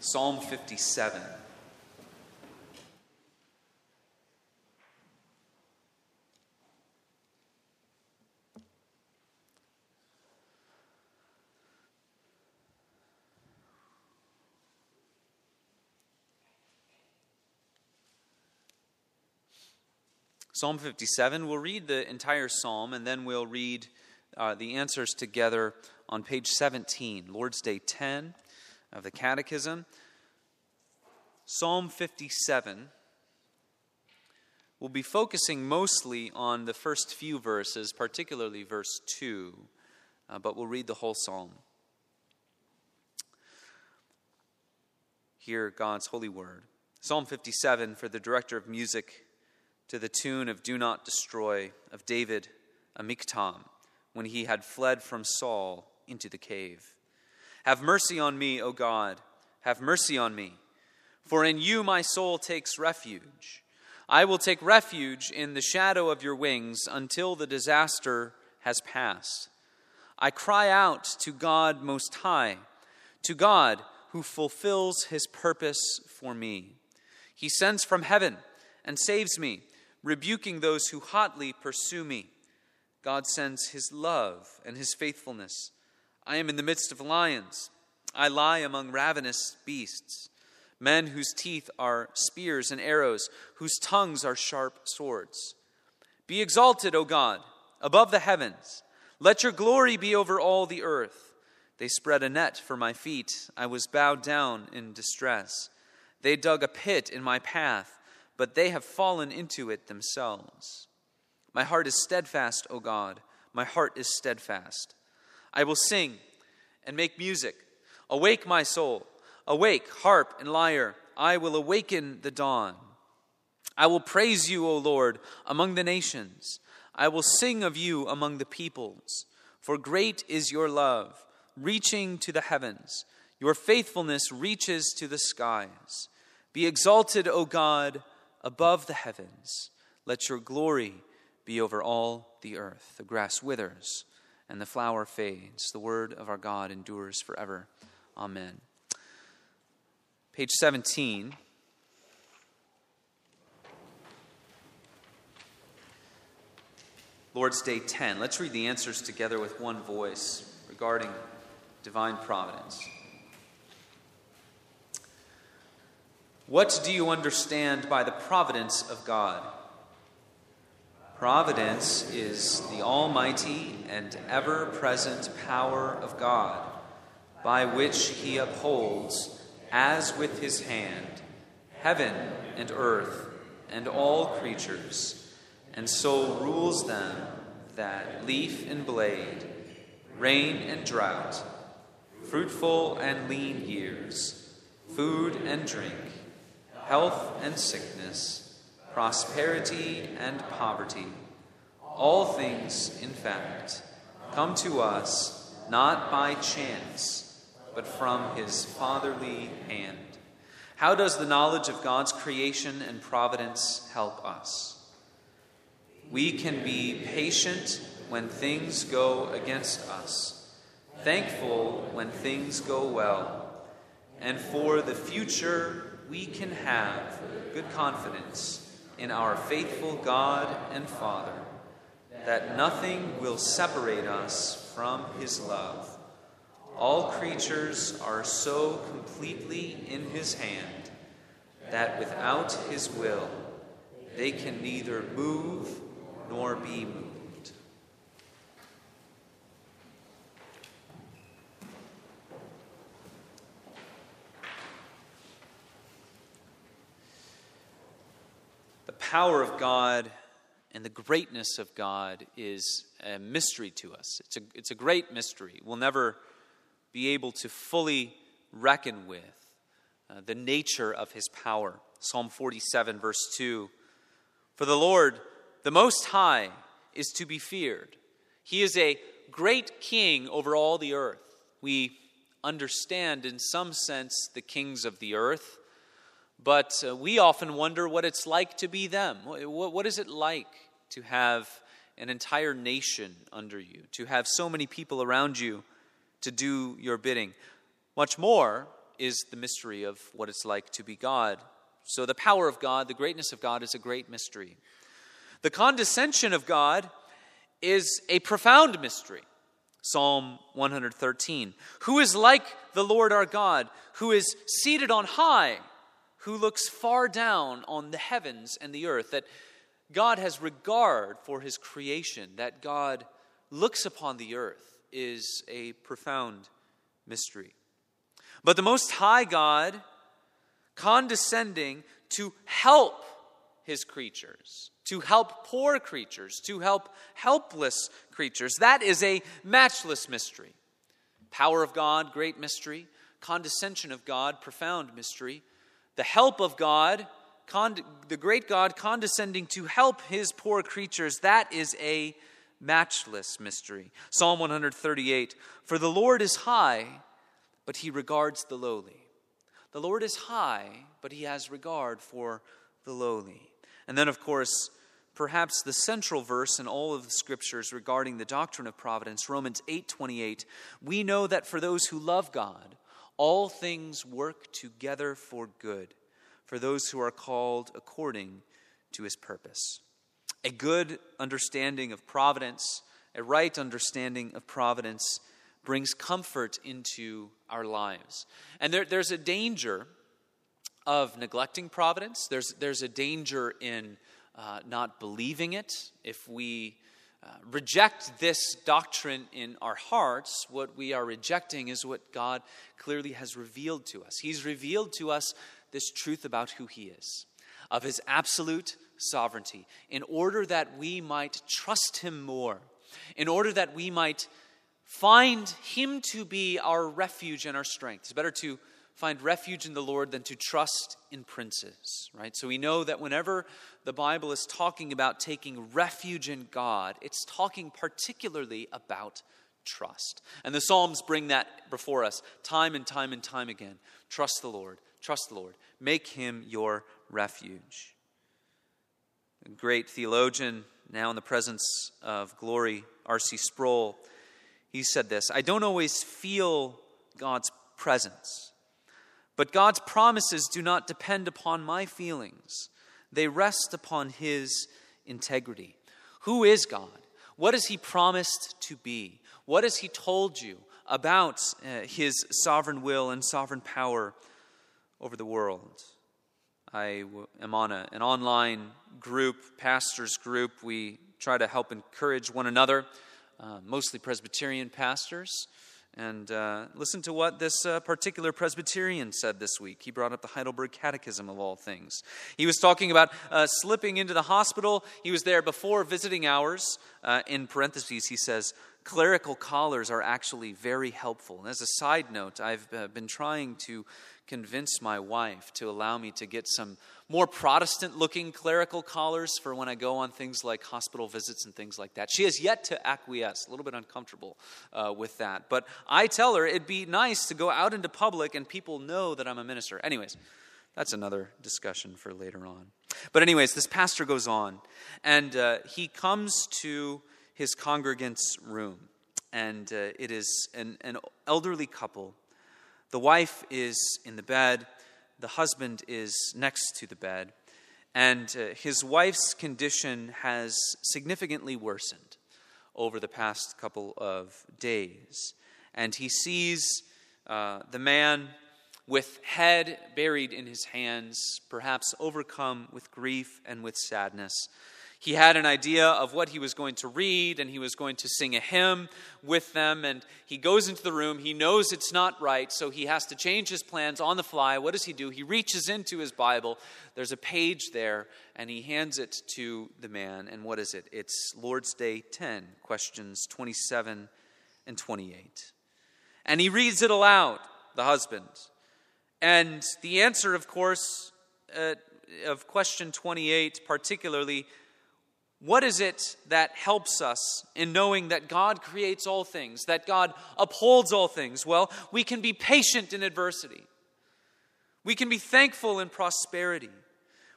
Psalm 57. Psalm 57. We'll read the entire psalm and then we'll read uh, the answers together on page 17, Lord's Day 10 of the Catechism. Psalm 57. We'll be focusing mostly on the first few verses, particularly verse 2, uh, but we'll read the whole psalm. Hear God's holy word. Psalm 57 for the director of music to the tune of Do Not Destroy of David A miktam when he had fled from Saul into the cave. Have mercy on me, O God, have mercy on me, for in you my soul takes refuge. I will take refuge in the shadow of your wings until the disaster has passed. I cry out to God Most High, to God who fulfills his purpose for me. He sends from heaven and saves me rebuking those who hotly pursue me. God sends his love and his faithfulness. I am in the midst of lions. I lie among ravenous beasts, men whose teeth are spears and arrows, whose tongues are sharp swords. Be exalted, O God, above the heavens. Let your glory be over all the earth. They spread a net for my feet. I was bowed down in distress. They dug a pit in my path but they have fallen into it themselves. My heart is steadfast, O God. My heart is steadfast. I will sing and make music. Awake, my soul. Awake, harp and lyre. I will awaken the dawn. I will praise you, O Lord, among the nations. I will sing of you among the peoples. For great is your love, reaching to the heavens. Your faithfulness reaches to the skies. Be exalted, O God above the heavens. Let your glory be over all the earth. The grass withers and the flower fades. The word of our God endures forever. Amen. Page 17. Lord's Day 10. Let's read the answers together with one voice regarding divine providence. What do you understand by the providence of God? Providence is the almighty and ever present power of God, by which he upholds, as with his hand, heaven and earth and all creatures, and so rules them that leaf and blade, rain and drought, fruitful and lean years, food and drink health and sickness, prosperity and poverty. All things, in fact, come to us not by chance, but from his fatherly hand. How does the knowledge of God's creation and providence help us? We can be patient when things go against us, thankful when things go well, and for the future we can have good confidence in our faithful God and Father that nothing will separate us from His love. All creatures are so completely in His hand that without His will they can neither move nor be moved. Power of God and the greatness of God is a mystery to us. It's a, it's a great mystery. We'll never be able to fully reckon with uh, the nature of his power. Psalm 47, verse 2 For the Lord, the Most High, is to be feared. He is a great king over all the earth. We understand, in some sense, the kings of the earth. But uh, we often wonder what it's like to be them. What, what is it like to have an entire nation under you, to have so many people around you to do your bidding? Much more, is the mystery of what it's like to be God. So, the power of God, the greatness of God, is a great mystery. The condescension of God is a profound mystery. Psalm 113 Who is like the Lord our God, who is seated on high, who looks far down on the heavens and the earth? That God has regard for his creation, that God looks upon the earth, is a profound mystery. But the Most High God, condescending to help his creatures, to help poor creatures, to help helpless creatures. That is a matchless mystery. Power of God, great mystery. Condescension of God, profound mystery. The help of God, the great God condescending to help his poor creatures, that is a matchless mystery. Psalm 138 For the Lord is high, but he regards the lowly. The Lord is high, but he has regard for the lowly. And then, of course, perhaps the central verse in all of the scriptures regarding the doctrine of providence, Romans 8:28, we know that for those who love God, all things work together for good, for those who are called according to his purpose. A good understanding of providence, a right understanding of providence, brings comfort into our lives. And there, there's a danger of neglecting providence. There's, there's a danger in uh, not believing it. If we uh, reject this doctrine in our hearts, what we are rejecting is what God clearly has revealed to us. He's revealed to us this truth about who He is, of His absolute sovereignty, in order that we might trust Him more, in order that we might find Him to be our refuge and our strength. It's better to find refuge in the Lord than to trust in princes, right? So we know that whenever the Bible is talking about taking refuge in God, it's talking particularly about trust. And the Psalms bring that before us time and time and time again. Trust the Lord, trust the Lord, make him your refuge. A great theologian, now in the presence of glory, R.C. Sproul, he said this I don't always feel God's presence but God's promises do not depend upon my feelings, they rest upon His integrity. Who is God? What has He promised to be? What has He told you about uh, His sovereign will and sovereign power over the world? I am on a, an online group, pastors group. We try to help encourage one another, uh, mostly Presbyterian pastors. And uh, listen to what this uh, particular Presbyterian said this week. He brought up the Heidelberg Catechism of all things. He was talking about uh, slipping into the hospital. He was there before visiting hours. Uh, in parentheses, he says, clerical collars are actually very helpful. And as a side note, I've uh, been trying to convince my wife to allow me to get some more Protestant looking clerical collars for when I go on things like hospital visits and things like that. She has yet to acquiesce, a little bit uncomfortable uh, with that. But I tell her it'd be nice to go out into public and people know that I'm a minister. Anyways, that's another discussion for later on. But, anyways, this pastor goes on and uh, he comes to his congregant's room. And uh, it is an, an elderly couple. The wife is in the bed the husband is next to the bed, and uh, his wife's condition has significantly worsened over the past couple of days. And he sees uh, the man with head buried in his hands, perhaps overcome with grief and with sadness. He had an idea of what he was going to read, and he was going to sing a hymn with them. And he goes into the room. He knows it's not right, so he has to change his plans on the fly. What does he do? He reaches into his Bible. There's a page there, and he hands it to the man. And what is it? It's Lord's Day 10, questions 27 and 28. And he reads it aloud, the husband. And the answer, of course, uh, of question 28 particularly what is it that helps us in knowing that God creates all things, that God upholds all things? Well, we can be patient in adversity. We can be thankful in prosperity.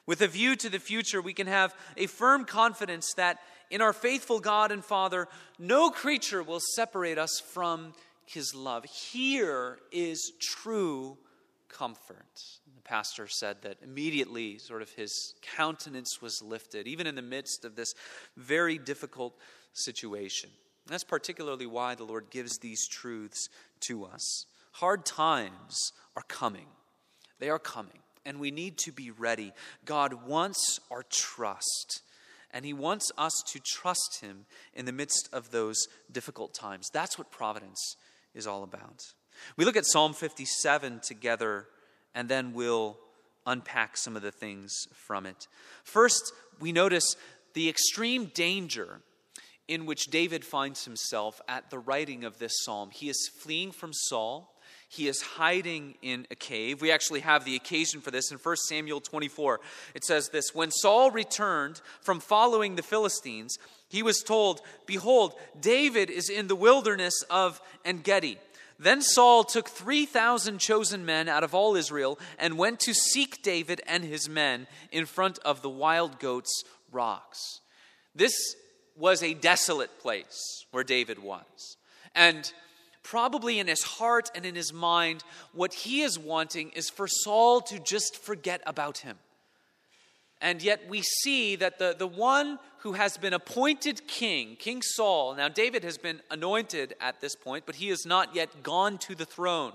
With a view to the future, we can have a firm confidence that in our faithful God and Father, no creature will separate us from His love. Here is true comfort. The pastor said that immediately, sort of, his countenance was lifted, even in the midst of this very difficult situation. And that's particularly why the Lord gives these truths to us. Hard times are coming, they are coming, and we need to be ready. God wants our trust. And he wants us to trust him in the midst of those difficult times. That's what providence is all about. We look at Psalm 57 together, and then we'll unpack some of the things from it. First, we notice the extreme danger in which David finds himself at the writing of this psalm. He is fleeing from Saul. He is hiding in a cave. We actually have the occasion for this in 1 Samuel 24. It says this When Saul returned from following the Philistines, he was told, Behold, David is in the wilderness of En Gedi. Then Saul took 3,000 chosen men out of all Israel and went to seek David and his men in front of the wild goats' rocks. This was a desolate place where David was. And probably in his heart and in his mind, what he is wanting is for Saul to just forget about him. And yet we see that the, the one who has been appointed king, King Saul, now David has been anointed at this point, but he has not yet gone to the throne.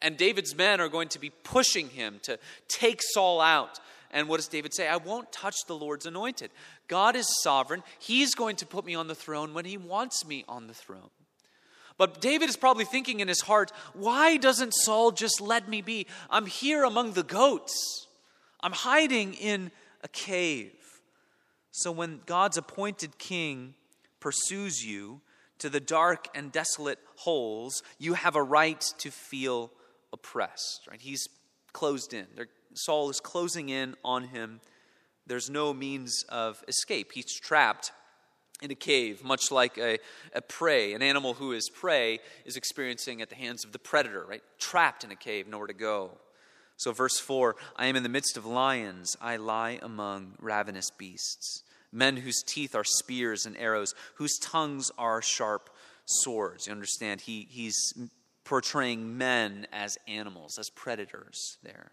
And David's men are going to be pushing him to take Saul out. And what does David say? I won't touch the Lord's anointed. God is sovereign. He's going to put me on the throne when he wants me on the throne. But David is probably thinking in his heart, why doesn't Saul just let me be? I'm here among the goats. I'm hiding in a cave. So when God's appointed king pursues you to the dark and desolate holes, you have a right to feel oppressed. Right? He's closed in. Saul is closing in on him. There's no means of escape. He's trapped in a cave, much like a, a prey, an animal who is prey is experiencing at the hands of the predator, right? Trapped in a cave, nowhere to go. So, verse 4 I am in the midst of lions, I lie among ravenous beasts, men whose teeth are spears and arrows, whose tongues are sharp swords. You understand? He, he's portraying men as animals, as predators there.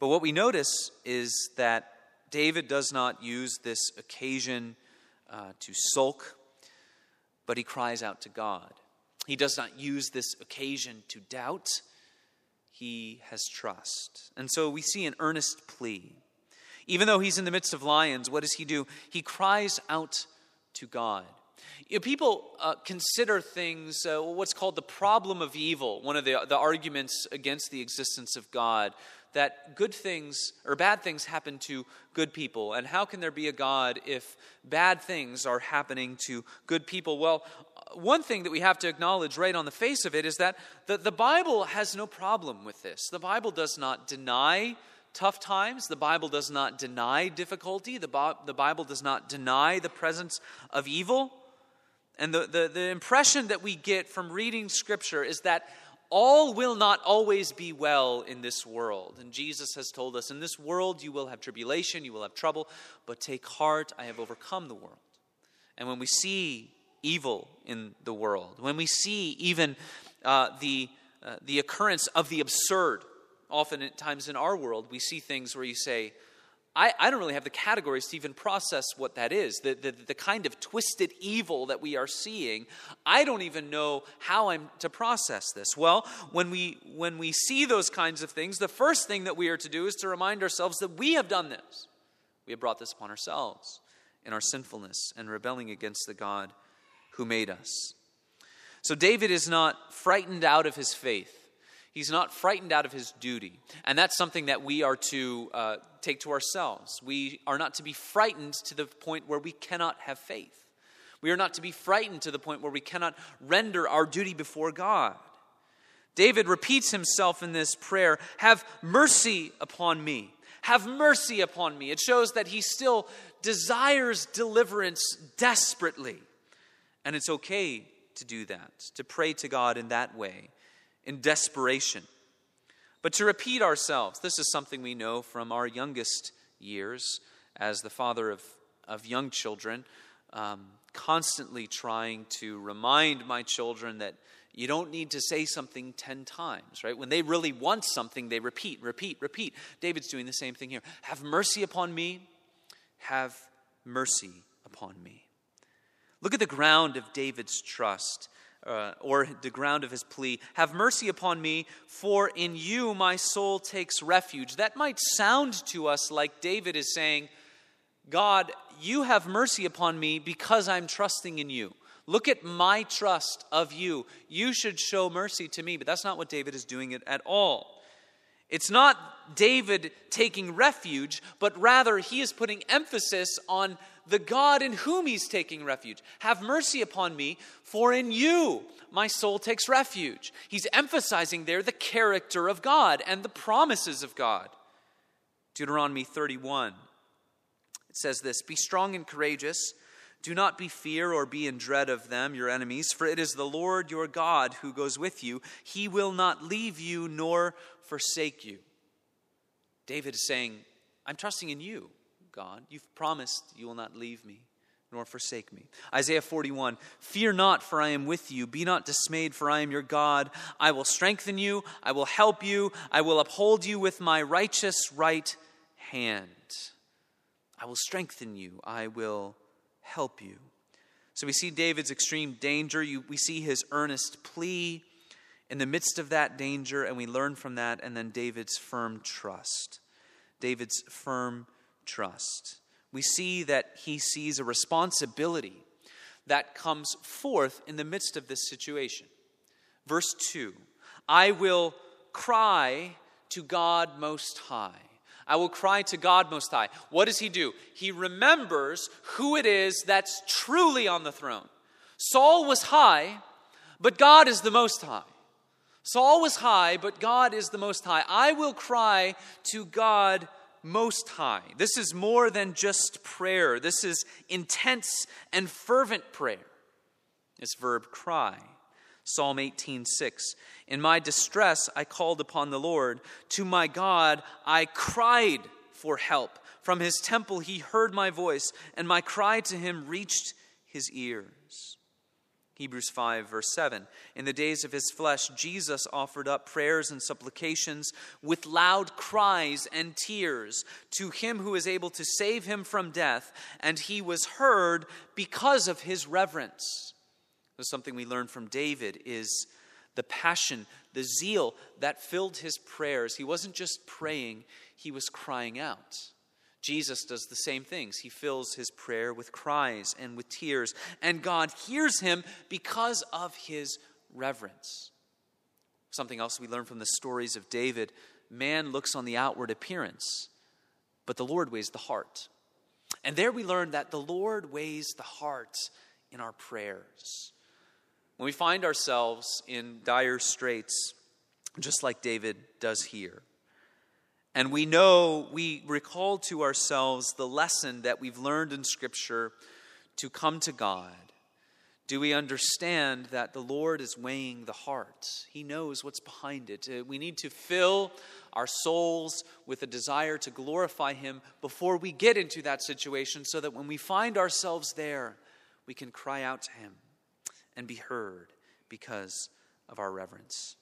But what we notice is that David does not use this occasion uh, to sulk, but he cries out to God. He does not use this occasion to doubt, he has trust. And so we see an earnest plea. Even though he's in the midst of lions, what does he do? He cries out to God. People uh, consider things, uh, what's called the problem of evil, one of the, the arguments against the existence of God that good things or bad things happen to good people. And how can there be a God if bad things are happening to good people? Well, one thing that we have to acknowledge right on the face of it is that the, the Bible has no problem with this. The Bible does not deny tough times. The Bible does not deny difficulty. The, the Bible does not deny the presence of evil. And the, the, the impression that we get from reading Scripture is that all will not always be well in this world. And Jesus has told us, in this world you will have tribulation, you will have trouble, but take heart, I have overcome the world. And when we see evil in the world, when we see even uh, the, uh, the occurrence of the absurd, often at times in our world, we see things where you say, I, I don't really have the categories to even process what that is. The, the, the kind of twisted evil that we are seeing, I don't even know how I'm to process this. Well, when we, when we see those kinds of things, the first thing that we are to do is to remind ourselves that we have done this. We have brought this upon ourselves in our sinfulness and rebelling against the God who made us. So David is not frightened out of his faith. He's not frightened out of his duty. And that's something that we are to uh, take to ourselves. We are not to be frightened to the point where we cannot have faith. We are not to be frightened to the point where we cannot render our duty before God. David repeats himself in this prayer Have mercy upon me. Have mercy upon me. It shows that he still desires deliverance desperately. And it's okay to do that, to pray to God in that way in desperation. But to repeat ourselves, this is something we know from our youngest years as the father of, of young children, um, constantly trying to remind my children that You don't need to say something 10 times, right? When they really want something, they repeat, repeat, repeat. David's doing the same thing here. Have mercy upon me. Have mercy upon me. Look at the ground of David's trust, uh, or the ground of his plea. Have mercy upon me, for in you my soul takes refuge. That might sound to us like David is saying, God, you have mercy upon me because I'm trusting in you. Look at my trust of you. You should show mercy to me. But that's not what David is doing it at all. It's not David taking refuge, but rather he is putting emphasis on the God in whom he's taking refuge. Have mercy upon me, for in you my soul takes refuge. He's emphasizing there the character of God and the promises of God. Deuteronomy 31. It says this Be strong and courageous. Do not be fear or be in dread of them, your enemies, for it is the Lord your God who goes with you. He will not leave you nor forsake you. David is saying, I'm trusting in you, God. You've promised you will not leave me nor forsake me. Isaiah 41 Fear not, for I am with you. Be not dismayed, for I am your God. I will strengthen you, I will help you, I will uphold you with my righteous right hand. I will strengthen you, I will help you. So we see David's extreme danger. You, we see his earnest plea in the midst of that danger, and we learn from that, and then David's firm trust. David's firm trust. We see that he sees a responsibility that comes forth in the midst of this situation. Verse 2 I will cry to God Most High. I will cry to God Most High. What does he do? He remembers who it is that's truly on the throne. Saul was high, but God is the Most High. Saul was high, but God is the Most High. I will cry to God Most High. This is more than just prayer, this is intense and fervent prayer. This verb cry. Psalm 18:6. In my distress I called upon the Lord. To my God I cried for help. From his temple he heard my voice, and my cry to him reached his ears. Hebrews 5, verse 7. In the days of his flesh, Jesus offered up prayers and supplications with loud cries and tears to him who is able to save him from death, and he was heard because of his reverence. So something we learn from David is the passion, the zeal that filled his prayers. He wasn't just praying, he was crying out. Jesus does the same things. He fills his prayer with cries and with tears, and God hears him because of his reverence. Something else we learn from the stories of David man looks on the outward appearance, but the Lord weighs the heart. And there we learn that the Lord weighs the heart in our prayers. When we find ourselves in dire straits, just like David does here, and we know, we recall to ourselves the lesson that we've learned in Scripture to come to God, do we understand that the Lord is weighing the heart? He knows what's behind it. Uh, we need to fill our souls with a desire to glorify Him before we get into that situation so that when we find ourselves there, we can cry out to Him and be heard because of our reverence.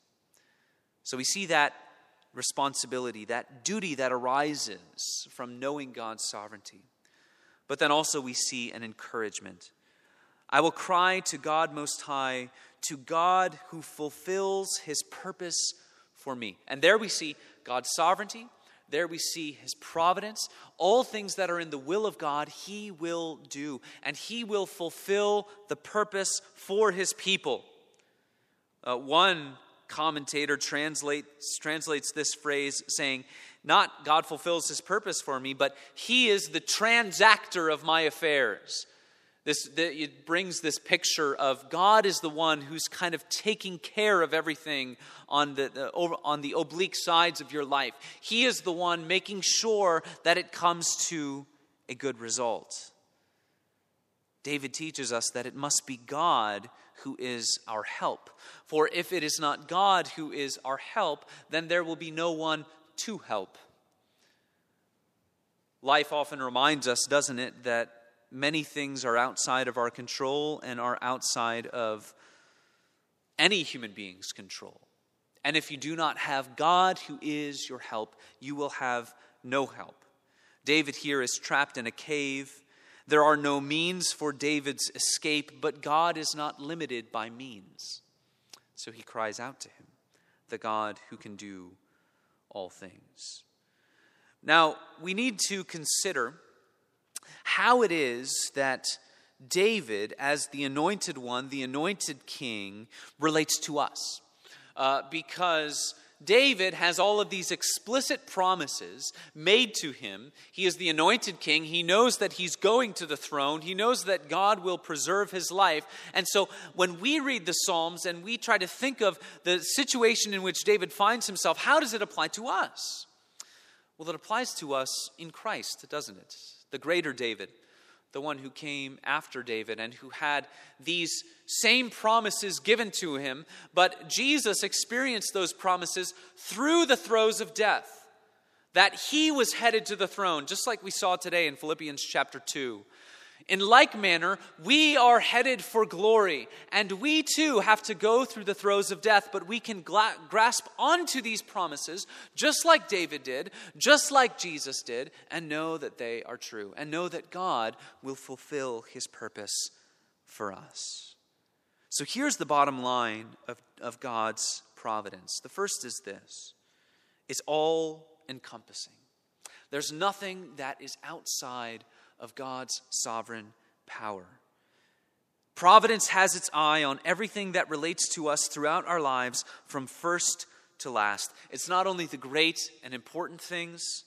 So we see that responsibility, that duty that arises from knowing God's sovereignty. But then also we see an encouragement. I will cry to God Most High, to God who fulfills his purpose for me. And there we see God's sovereignty. There we see his providence. All things that are in the will of God, he will do. And he will fulfill the purpose for his people. Uh, one commentator translates, translates this phrase saying, Not God fulfills his purpose for me, but he is the transactor of my affairs. This, the, it brings this picture of God is the one who's kind of taking care of everything on the, the, on the oblique sides of your life. He is the one making sure that it comes to a good result. David teaches us that it must be God who is our help. For if it is not God who is our help, then there will be no one to help. Life often reminds us, doesn't it, that many things are outside of our control and are outside of any human being's control. And if you do not have God, who is your help, you will have no help. David here is trapped in a cave. There are no means for David's escape, but God is not limited by means. So he cries out to him, the God who can do all things. Now, we need to consider how it is that David, as the anointed one, the anointed king, relates to us. Uh, because David has all of these explicit promises made to him. He is the anointed king. He knows that he's going to the throne. He knows that God will preserve his life. And so when we read the Psalms and we try to think of the situation in which David finds himself, how does it apply to us? Well, it applies to us in Christ, doesn't it? The greater David the one who came after David and who had these same promises given to him, but Jesus experienced those promises through the throes of death. That he was headed to the throne, just like we saw today in Philippians chapter 2. In like manner, we are headed for glory, and we too have to go through the throes of death, but we can gla- grasp onto these promises just like David did, just like Jesus did, and know that they are true, and know that God will fulfill his purpose for us. So here's the bottom line of, of God's providence. The first is this it's all encompassing. There's nothing that is outside of God's sovereign power. Providence has its eye on everything that relates to us throughout our lives from first to last. It's not only the great and important things,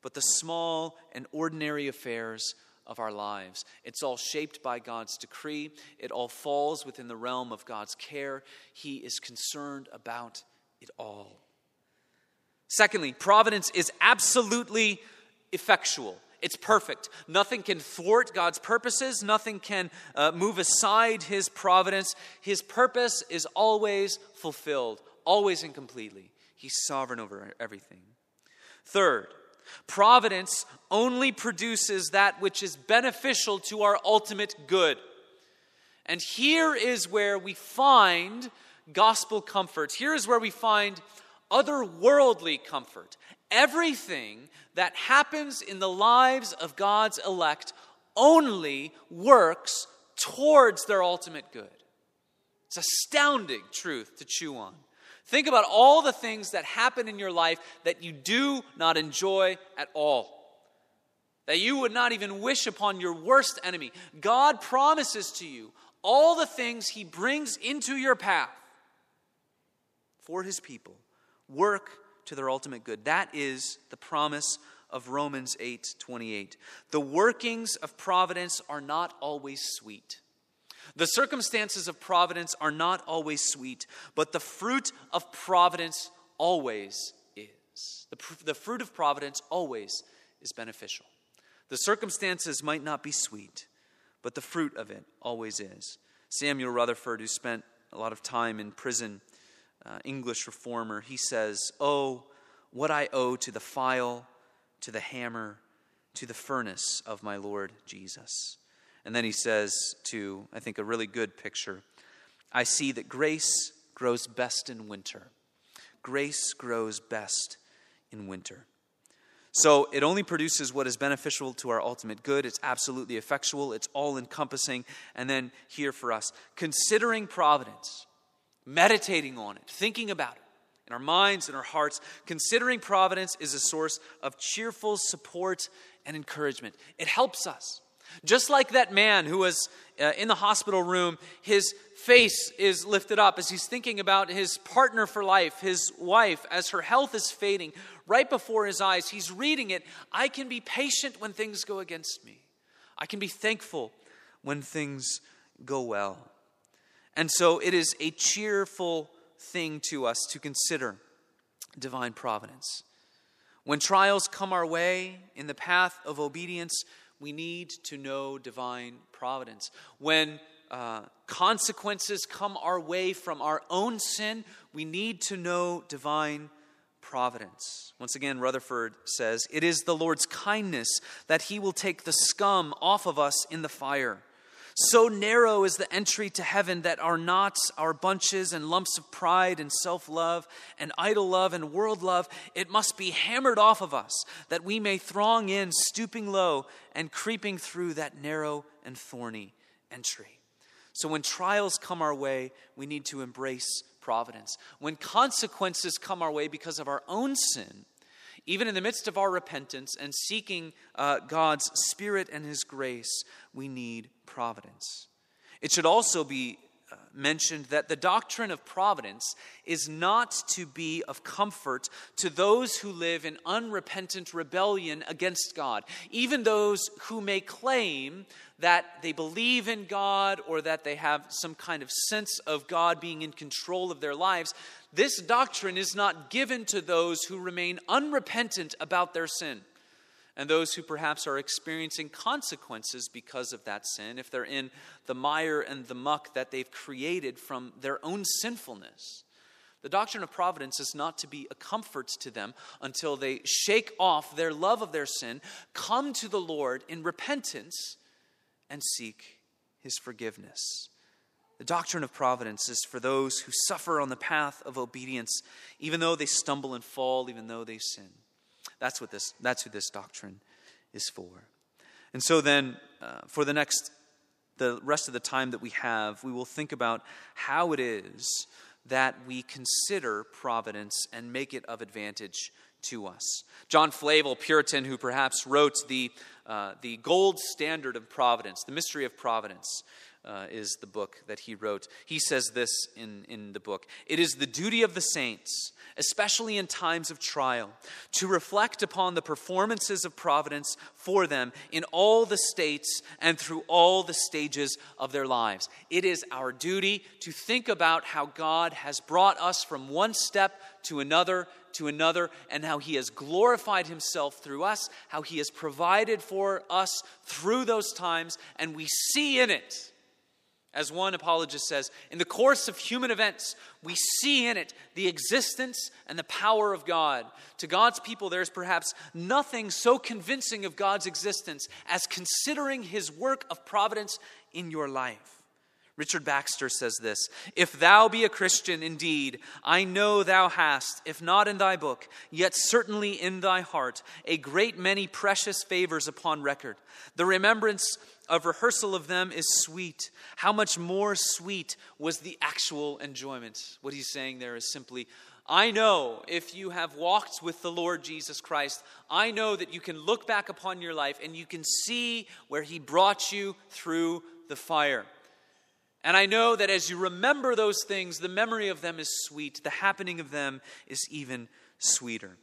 but the small and ordinary affairs of our lives. It's all shaped by God's decree, it all falls within the realm of God's care. He is concerned about it all. Secondly, providence is absolutely effectual. It's perfect. Nothing can thwart God's purposes, nothing can uh, move aside His providence. His purpose is always fulfilled, always and completely. He's sovereign over everything. Third, providence only produces that which is beneficial to our ultimate good. And here is where we find gospel comfort. Here is where we find otherworldly comfort. Everything that happens in the lives of God's elect only works towards their ultimate good. It's astounding truth to chew on. Think about all the things that happen in your life that you do not enjoy at all. That you would not even wish upon your worst enemy. God promises to you all the things He brings into your path for His people work to their ultimate good. That is the promise of Romans 8 28. The workings of providence are not always sweet. The circumstances of providence are not always sweet, but the fruit of providence always is. The, pr- the fruit of providence always is beneficial. The circumstances might not be sweet, but the fruit of it always is. Samuel Rutherford, who spent a lot of time in prison, uh, English reformer, he says, Oh, what I owe to the file, to the hammer, to the furnace of my Lord Jesus. And then he says, to, I think, a really good picture I see that grace grows best in winter. Grace grows best in winter. So it only produces what is beneficial to our ultimate good. It's absolutely effectual, it's all encompassing. And then here for us, considering providence meditating on it, thinking about it in our minds and our hearts, considering providence is a source of cheerful support and encouragement. It helps us. Just like that man who was uh, in the hospital room, his face is lifted up as he's thinking about his partner for life, his wife, as her health is fading right before his eyes. He's reading it. I can be patient when things go against me, I can be thankful when things go well. And so it is a cheerful thing to us to consider divine providence. When trials come our way in the path of obedience, we need to know divine providence. When uh, consequences come our way from our own sin, we need to know divine providence. Once again, Rutherford says, It is the Lord's kindness that He will take the scum off of us in the fire So narrow is the entry to heaven that our knots, our bunches, and lumps of pride and self love and idol love and world love, it must be hammered off of us that we may throng in, stooping low and creeping through that narrow and thorny entry. So when trials come our way, we need to embrace providence. When consequences come our way because of our own sin, even in the midst of our repentance and seeking uh, God's Spirit and His grace, we need providence. It should also be uh, mentioned that the doctrine of providence is not to be of comfort to those who live in unrepentant rebellion against God, even those who may claim that they believe in God or that they have some kind of sense of God being in control of their lives. This doctrine is not given to those who remain unrepentant about their sin and those who perhaps are experiencing consequences because of that sin, if they're in the mire and the muck that they've created from their own sinfulness. The doctrine of providence is not to be a comfort to them until they shake off their love of their sin, come to the Lord in repentance, and seek his forgiveness. The doctrine of providence is for those who suffer on the path of obedience, even though they stumble and fall, even though they sin. That's, what this, that's who this doctrine is for. And so then, uh, for the next, the rest of the time that we have, we will think about how it is that we consider providence and make it of advantage to us. John Flavel, Puritan, who perhaps wrote the, uh, the gold standard of providence, the mystery of providence, uh, is the book that he wrote. He says this in, in the book It is the duty of the saints, especially in times of trial, to reflect upon the performances of providence for them in all the states and through all the stages of their lives. It is our duty to think about how God has brought us from one step to another to another, and how He has glorified Himself through us, how He has provided for us through those times, and we see in it as one apologist says, in the course of human events, we see in it the existence and the power of God. To God's people, there's perhaps nothing so convincing of God's existence as considering his work of providence in your life. Richard Baxter says this If thou be a Christian indeed, I know thou hast, if not in thy book, yet certainly in thy heart, a great many precious favors upon record. The remembrance of rehearsal of them is sweet. How much more sweet was the actual enjoyment? What he's saying there is simply, I know if you have walked with the Lord Jesus Christ, I know that you can look back upon your life and you can see where he brought you through the fire. And I know that as you remember those things, the memory of them is sweet, the happening of them is even sweeter.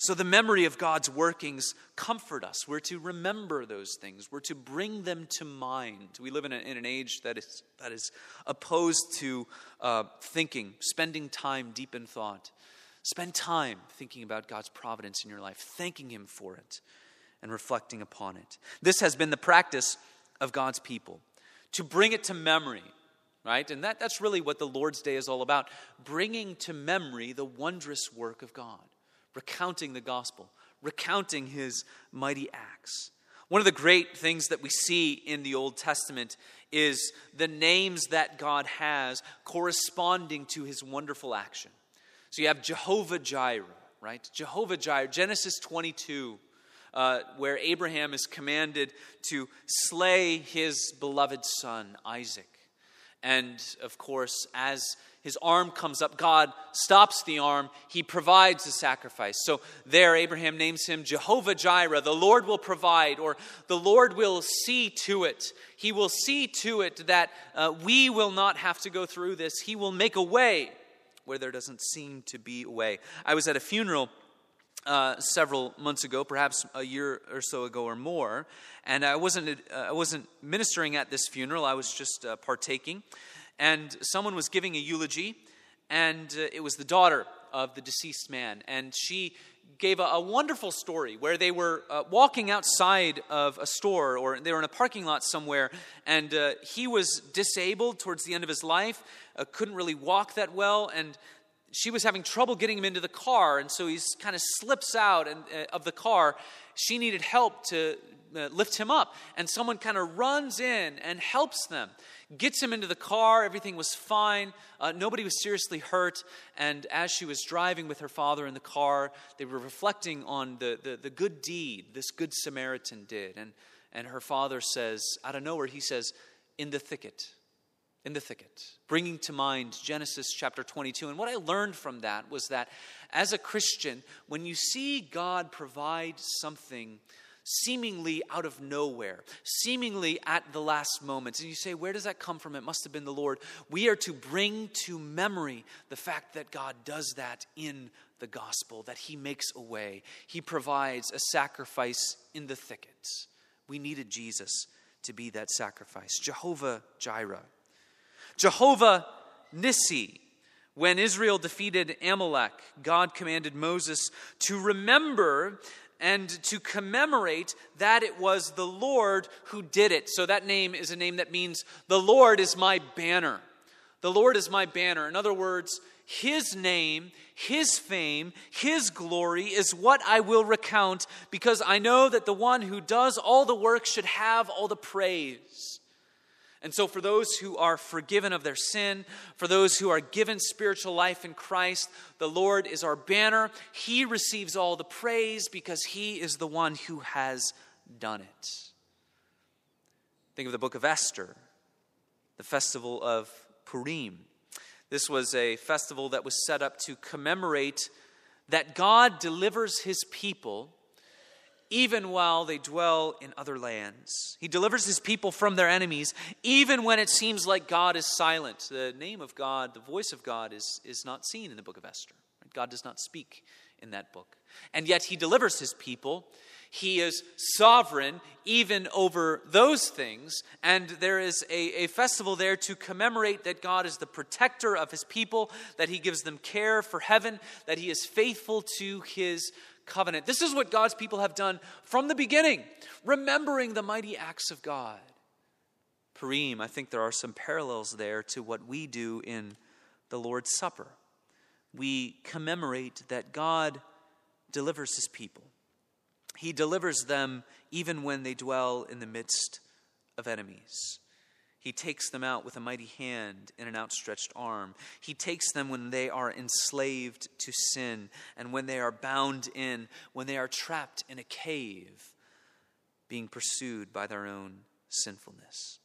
So the memory of God's workings comfort us. We're to remember those things. We're to bring them to mind. We live in, a, in an age that is, that is opposed to uh, thinking, spending time deep in thought. Spend time thinking about God's providence in your life, thanking Him for it, and reflecting upon it. This has been the practice of God's people to bring it to memory, right? And that, that's really what the Lord's Day is all about bringing to memory the wondrous work of God recounting the gospel, recounting his mighty acts. One of the great things that we see in the Old Testament is the names that God has corresponding to his wonderful action. So you have Jehovah Jireh, right? Jehovah Jireh, Genesis 22. Uh, where Abraham is commanded to slay his beloved son, Isaac. And of course, as his arm comes up. God stops the arm. He provides the sacrifice. So there, Abraham names him Jehovah Jireh. The Lord will provide, or the Lord will see to it. He will see to it that uh, we will not have to go through this. He will make a way where there doesn't seem to be a way. I was at a funeral. Uh, several months ago, perhaps a year or so ago or more, and I wasn't uh, I wasn't ministering at this funeral. I was just uh, partaking, and someone was giving a eulogy, and uh, it was the daughter of the deceased man. And she gave a, a wonderful story where they were uh, walking outside of a store or they were in a parking lot somewhere, and uh, he was disabled towards the end of his life, couldn't really walk that well, and she was having trouble getting him into the car, and so he kind of slips out and, uh, of the car. She needed help to uh, lift him up, and someone kind of runs in and helps them, gets him into the car. Everything was fine. Uh, nobody was seriously hurt. And as she was driving with her father in the car, they were reflecting on the, the, the good deed this good Samaritan did. And, and her father says, out of nowhere, he says, In the thicket in the thicket, bringing to mind Genesis chapter 22. And what I learned from that was that as a Christian, when you see God provide something seemingly out of nowhere, seemingly at the last moments, and you say, Where does that come from? It must have been the Lord. We are to bring to memory the fact that God does that in the gospel, that He makes a way, He provides a sacrifice in the thicket. We needed Jesus to be that sacrifice. Jehovah Jireh. Jehovah Nissi. When Israel defeated Amalek, God commanded Moses to remember and to commemorate that it was the Lord who did it. So that name is a name that means the Lord is my banner. The Lord is my banner. In other words, his name, His fame, His glory is what I will recount because I know that the one who does all the work should have all the praise. And so, for those who are forgiven of their sin, for those who are given spiritual life in Christ, the Lord is our banner. He receives all the praise because He is the one who has done it. Think of the book of Esther, the festival of Purim. This was a festival that was set up to commemorate that God delivers His people even while they dwell in other lands. He delivers his people from their enemies, even when it seems like God is silent. The name of God, the voice of God, is, is not seen in the book of Esther. God does not speak in that book. And yet he delivers his people. He is sovereign even over those things. And there is a, a festival there to commemorate that God is the protector of his people, that he gives them care for heaven, that he is faithful to his covenant. This is what God's people have done from the beginning, remembering the mighty acts of God. Purim, I think there are some parallels there to what we do in the Lord's Supper. We commemorate that God delivers his people. He delivers them even when they dwell in the midst of enemies. He takes them out with a mighty hand and an outstretched arm. He takes them when they are enslaved to sin and when they are bound in, when they are trapped in a cave, being pursued by their own sinfulness.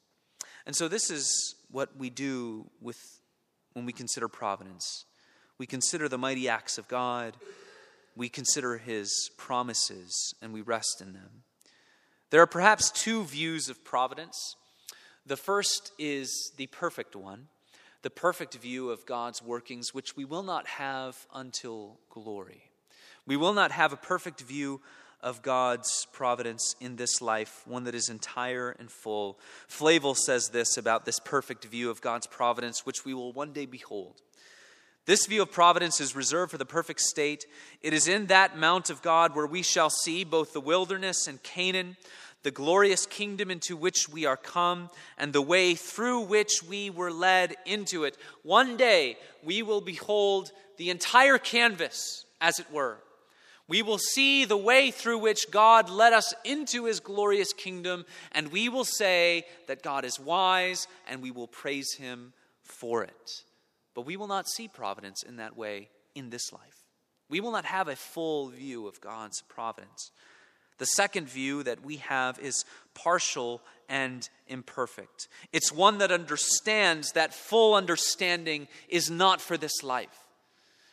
And so, this is what we do with, when we consider providence. We consider the mighty acts of God, we consider his promises, and we rest in them. There are perhaps two views of providence. The first is the perfect one, the perfect view of God's workings, which we will not have until glory. We will not have a perfect view of God's providence in this life, one that is entire and full. Flavel says this about this perfect view of God's providence, which we will one day behold. This view of providence is reserved for the perfect state. It is in that mount of God where we shall see both the wilderness and Canaan, the glorious kingdom into which we are come, and the way through which we were led into it. One day we will behold the entire canvas, as it were. We will see the way through which God led us into his glorious kingdom, and we will say that God is wise, and we will praise him for it. But we will not see providence in that way in this life. We will not have a full view of God's providence. The second view that we have is partial and imperfect. It's one that understands that full understanding is not for this life.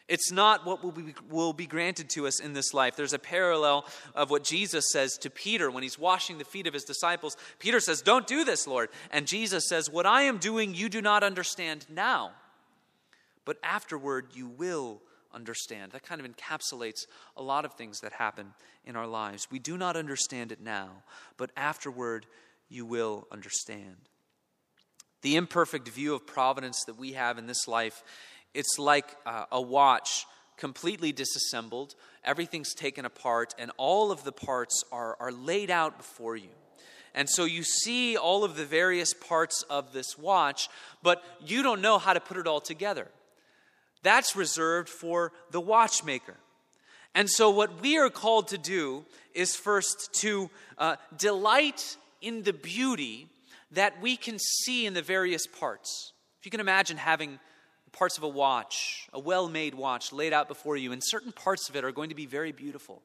It's not what will be, will be granted to us in this life. There's a parallel of what Jesus says to Peter when he's washing the feet of his disciples. Peter says, Don't do this, Lord. And Jesus says, What I am doing, you do not understand now, but afterward you will understand. That kind of encapsulates a lot of things that happen in our lives. We do not understand it now, but afterward you will understand. The imperfect view of providence that we have in this life, it's like uh, a watch completely disassembled, everything's taken apart, and all of the parts are, are laid out before you. And so you see all of the various parts of this watch, but you don't know how to put it all together. That's reserved for the watchmaker. And so, what we are called to do is first to uh, delight in the beauty that we can see in the various parts. If you can imagine having parts of a watch, a well made watch, laid out before you, and certain parts of it are going to be very beautiful.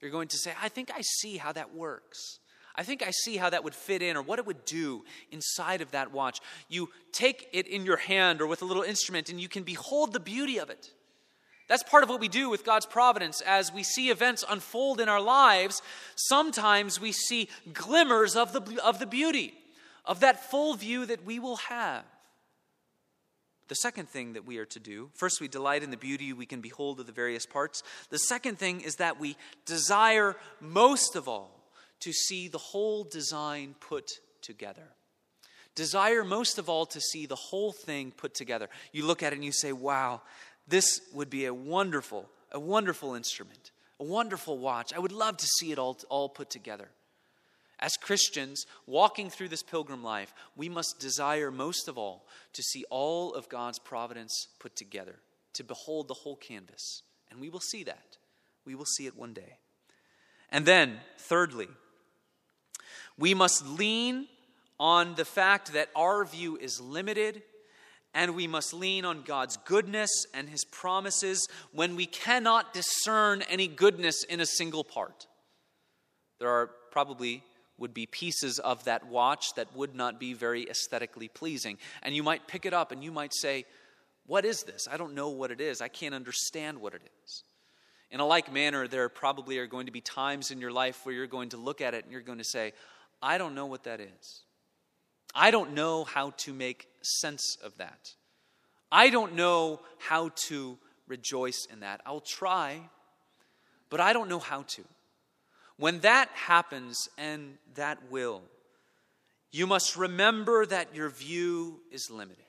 You're going to say, I think I see how that works. I think I see how that would fit in or what it would do inside of that watch. You take it in your hand or with a little instrument and you can behold the beauty of it. That's part of what we do with God's providence. As we see events unfold in our lives, sometimes we see glimmers of the, of the beauty, of that full view that we will have. The second thing that we are to do first, we delight in the beauty we can behold of the various parts. The second thing is that we desire most of all to see the whole design put together. Desire most of all to see the whole thing put together. You look at it and you say, wow, this would be a wonderful, a wonderful instrument, a wonderful watch. I would love to see it all, all put together. As Christians walking through this pilgrim life, we must desire most of all to see all of God's providence put together, to behold the whole canvas. And we will see that. We will see it one day. And then, thirdly, we must lean on the fact that our view is limited, and we must lean on God's goodness and His promises when we cannot discern any goodness in a single part. There are probably would be pieces of that watch that would not be very aesthetically pleasing. And you might pick it up and you might say, What is this? I don't know what it is. I can't understand what it is. In a like manner, there probably are going to be times in your life where you're going to look at it and you're going to say, I don't know what that is. I don't know how to make sense of that. I don't know how to rejoice in that. I'll try, but I don't know how to. When that happens, and that will, you must remember that your view is limited.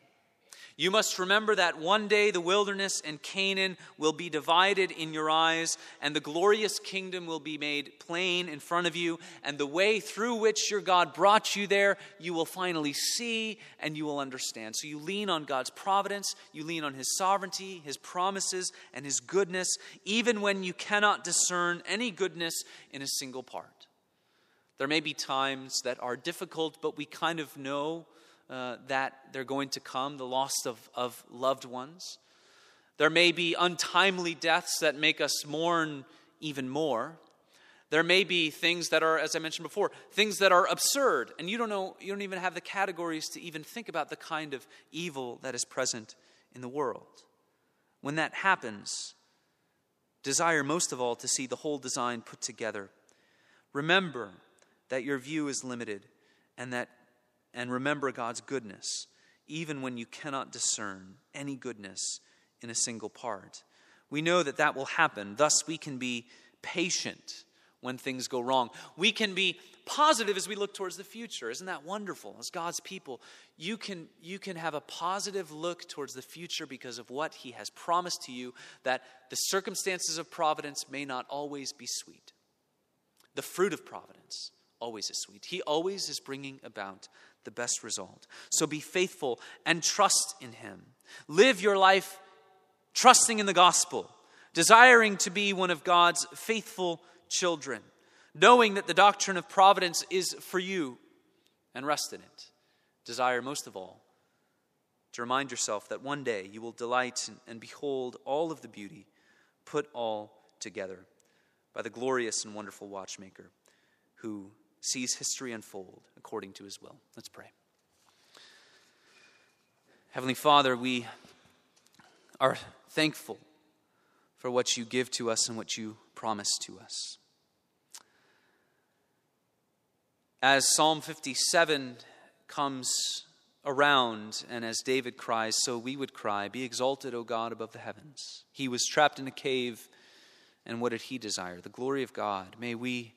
You must remember that one day the wilderness and Canaan will be divided in your eyes, and the glorious kingdom will be made plain in front of you, and the way through which your God brought you there, you will finally see and you will understand. So you lean on God's providence, you lean on His sovereignty, His promises, and His goodness, even when you cannot discern any goodness in a single part. There may be times that are difficult, but we kind of know uh, that they're going to come, the loss of, of loved ones. There may be untimely deaths that make us mourn even more. There may be things that are, as I mentioned before, things that are absurd, and you don't know, you don't even have the categories to even think about the kind of evil that is present in the world. When that happens, desire most of all to see the whole design put together. Remember that your view is limited and that and remember God's goodness, even when you cannot discern any goodness in a single part. We know that that will happen. Thus, we can be patient when things go wrong. We can be positive as we look towards the future. Isn't that wonderful? As God's people, you can, you can have a positive look towards the future because of what He has promised to you, that the circumstances of providence may not always be sweet. The fruit of providence always is sweet. He always is bringing about the best result. So be faithful and trust in Him. Live your life trusting in the gospel, desiring to be one of God's faithful children, knowing that the doctrine of providence is for you, and rest in it. Desire most of all to remind yourself that one day you will delight and behold all of the beauty put all together by the glorious and wonderful watchmaker who sees history unfold according to his will. Let's pray. Heavenly Father, we are thankful for what you give to us and what you promise to us. As Psalm 57 comes around, and as David cries, so we would cry, Be exalted, O God, above the heavens. He was trapped in a cave, and what did he desire? The glory of God. May we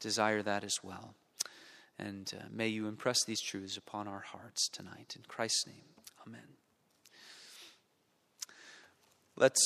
desire that as well. And uh, may you impress these truths upon our hearts tonight. In Christ's name, amen. Let's